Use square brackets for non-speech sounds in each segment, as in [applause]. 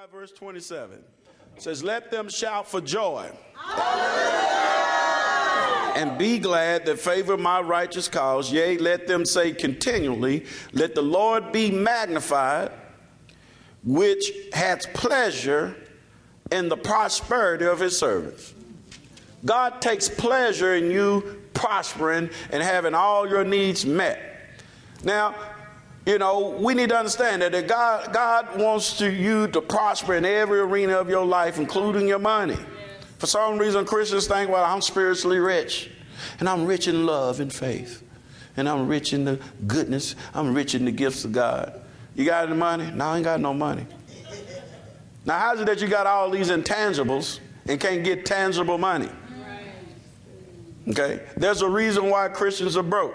5, verse 27 says, Let them shout for joy and be glad that favor my righteous cause. Yea, let them say continually, Let the Lord be magnified, which hath pleasure in the prosperity of his servants. God takes pleasure in you prospering and having all your needs met. Now, you know, we need to understand that God, God wants to, you to prosper in every arena of your life, including your money. For some reason, Christians think, well, I'm spiritually rich, and I'm rich in love and faith, and I'm rich in the goodness, I'm rich in the gifts of God. You got any money? No, I ain't got no money. Now, how's it that you got all these intangibles and can't get tangible money? Okay? There's a reason why Christians are broke.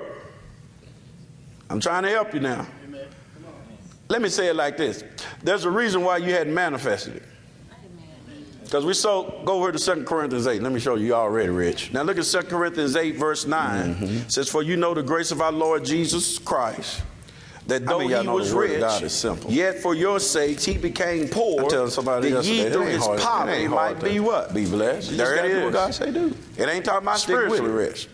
I'm trying to help you now. Let me say it like this there's a reason why you hadn't manifested it. Because we so go over to 2 Corinthians 8. Let me show you, you already rich. Now look at 2 Corinthians 8, verse 9. Mm-hmm. It says, For you know the grace of our Lord Jesus Christ, that though he was rich, yet for your sakes he became poor, I'm telling somebody that ye through his poverty might be what? Be blessed. You there it is. what God say do. It ain't talking about Stick spiritually rich.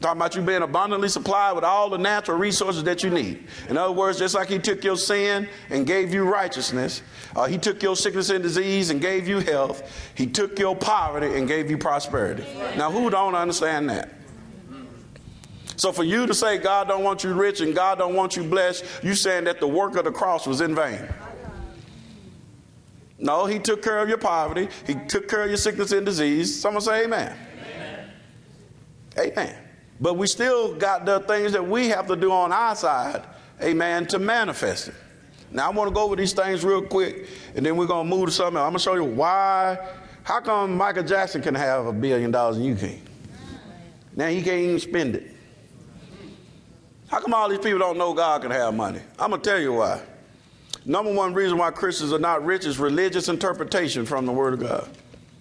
Talking about you being abundantly supplied with all the natural resources that you need. In other words, just like He took your sin and gave you righteousness, uh, He took your sickness and disease and gave you health, He took your poverty and gave you prosperity. Now, who don't understand that? So for you to say God don't want you rich and God don't want you blessed, you saying that the work of the cross was in vain. No, he took care of your poverty. He took care of your sickness and disease. Someone say amen. Amen. amen. But we still got the things that we have to do on our side, amen, to manifest it. Now I want to go over these things real quick, and then we're gonna move to something. Else. I'm gonna show you why. How come Michael Jackson can have a billion dollars and you can't? Now he can't even spend it. How come all these people don't know God can have money? I'm gonna tell you why. Number one reason why Christians are not rich is religious interpretation from the Word of God.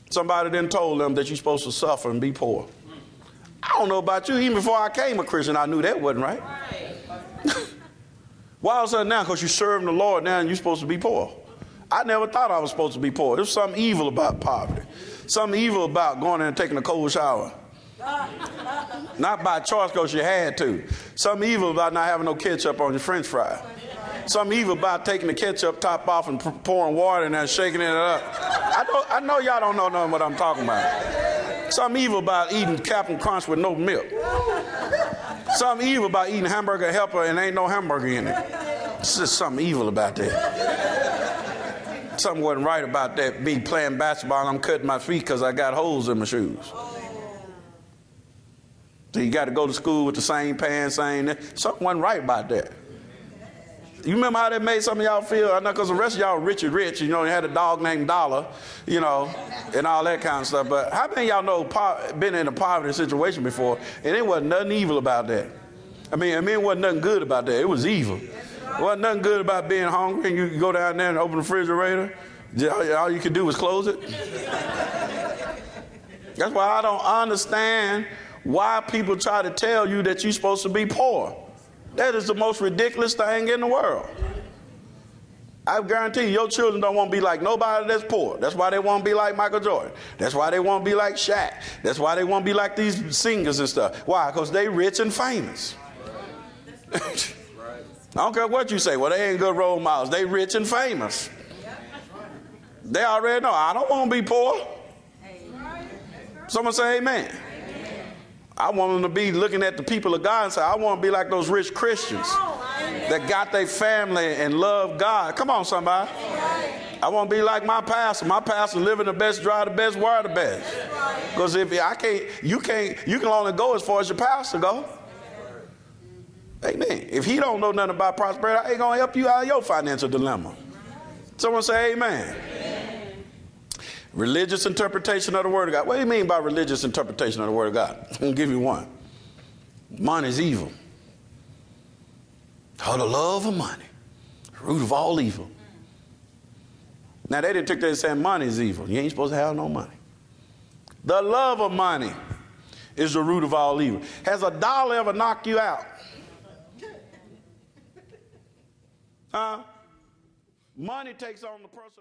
Somebody then told them that you're supposed to suffer and be poor. I don't know about you. Even before I came a Christian, I knew that wasn't right. Why all of a sudden now? Because you're serving the Lord now and you're supposed to be poor. I never thought I was supposed to be poor. There's something evil about poverty. Something evil about going in and taking a cold shower. not by choice because you had to. Something evil about not having no ketchup on your french fry. Something evil about taking the ketchup top off and pouring water in there and shaking it up. I know, I know y'all don't know nothing what I'm talking about. Something evil about eating Captain Crunch with no milk. Something evil about eating hamburger helper and ain't no hamburger in it. It's just something evil about that. Something wasn't right about that. Me playing basketball and I'm cutting my feet because I got holes in my shoes. So you got to go to school with the same pants, same. Something wasn't right about that. You remember how that made some of y'all feel? I know because the rest of y'all rich and rich, you know, you had a dog named Dollar, you know, and all that kind of stuff. But how many y'all know been in a poverty situation before and it wasn't nothing evil about that? I mean, I mean, it wasn't nothing good about that. It was evil. It wasn't nothing good about being hungry and you go down there and open the refrigerator. All you could do was close it. That's why I don't understand why people try to tell you that you're supposed to be poor. That is the most ridiculous thing in the world. I guarantee you, your children don't want to be like nobody that's poor. That's why they want to be like Michael Jordan. That's why they want to be like Shaq. That's why they want to be like these singers and stuff. Why? Because they rich and famous. [laughs] I don't care what you say. Well, they ain't good role models. They rich and famous. They already know. I don't want to be poor. Someone say amen. I want them to be looking at the people of God and say, I want to be like those rich Christians that got their family and love God. Come on, somebody. I want to be like my pastor. My pastor living the best, drive the best, wear the best. Because if I can't, you can't, you can only go as far as your pastor go. Amen. If he don't know nothing about prosperity, I ain't gonna help you out of your financial dilemma. Someone say amen. Religious interpretation of the Word of God. What do you mean by religious interpretation of the Word of God? I'm going to give you one. Money is evil. Oh, the love of money, root of all evil. Now, they didn't take that and say money is evil. You ain't supposed to have no money. The love of money is the root of all evil. Has a dollar ever knocked you out? Huh? Money takes on the person.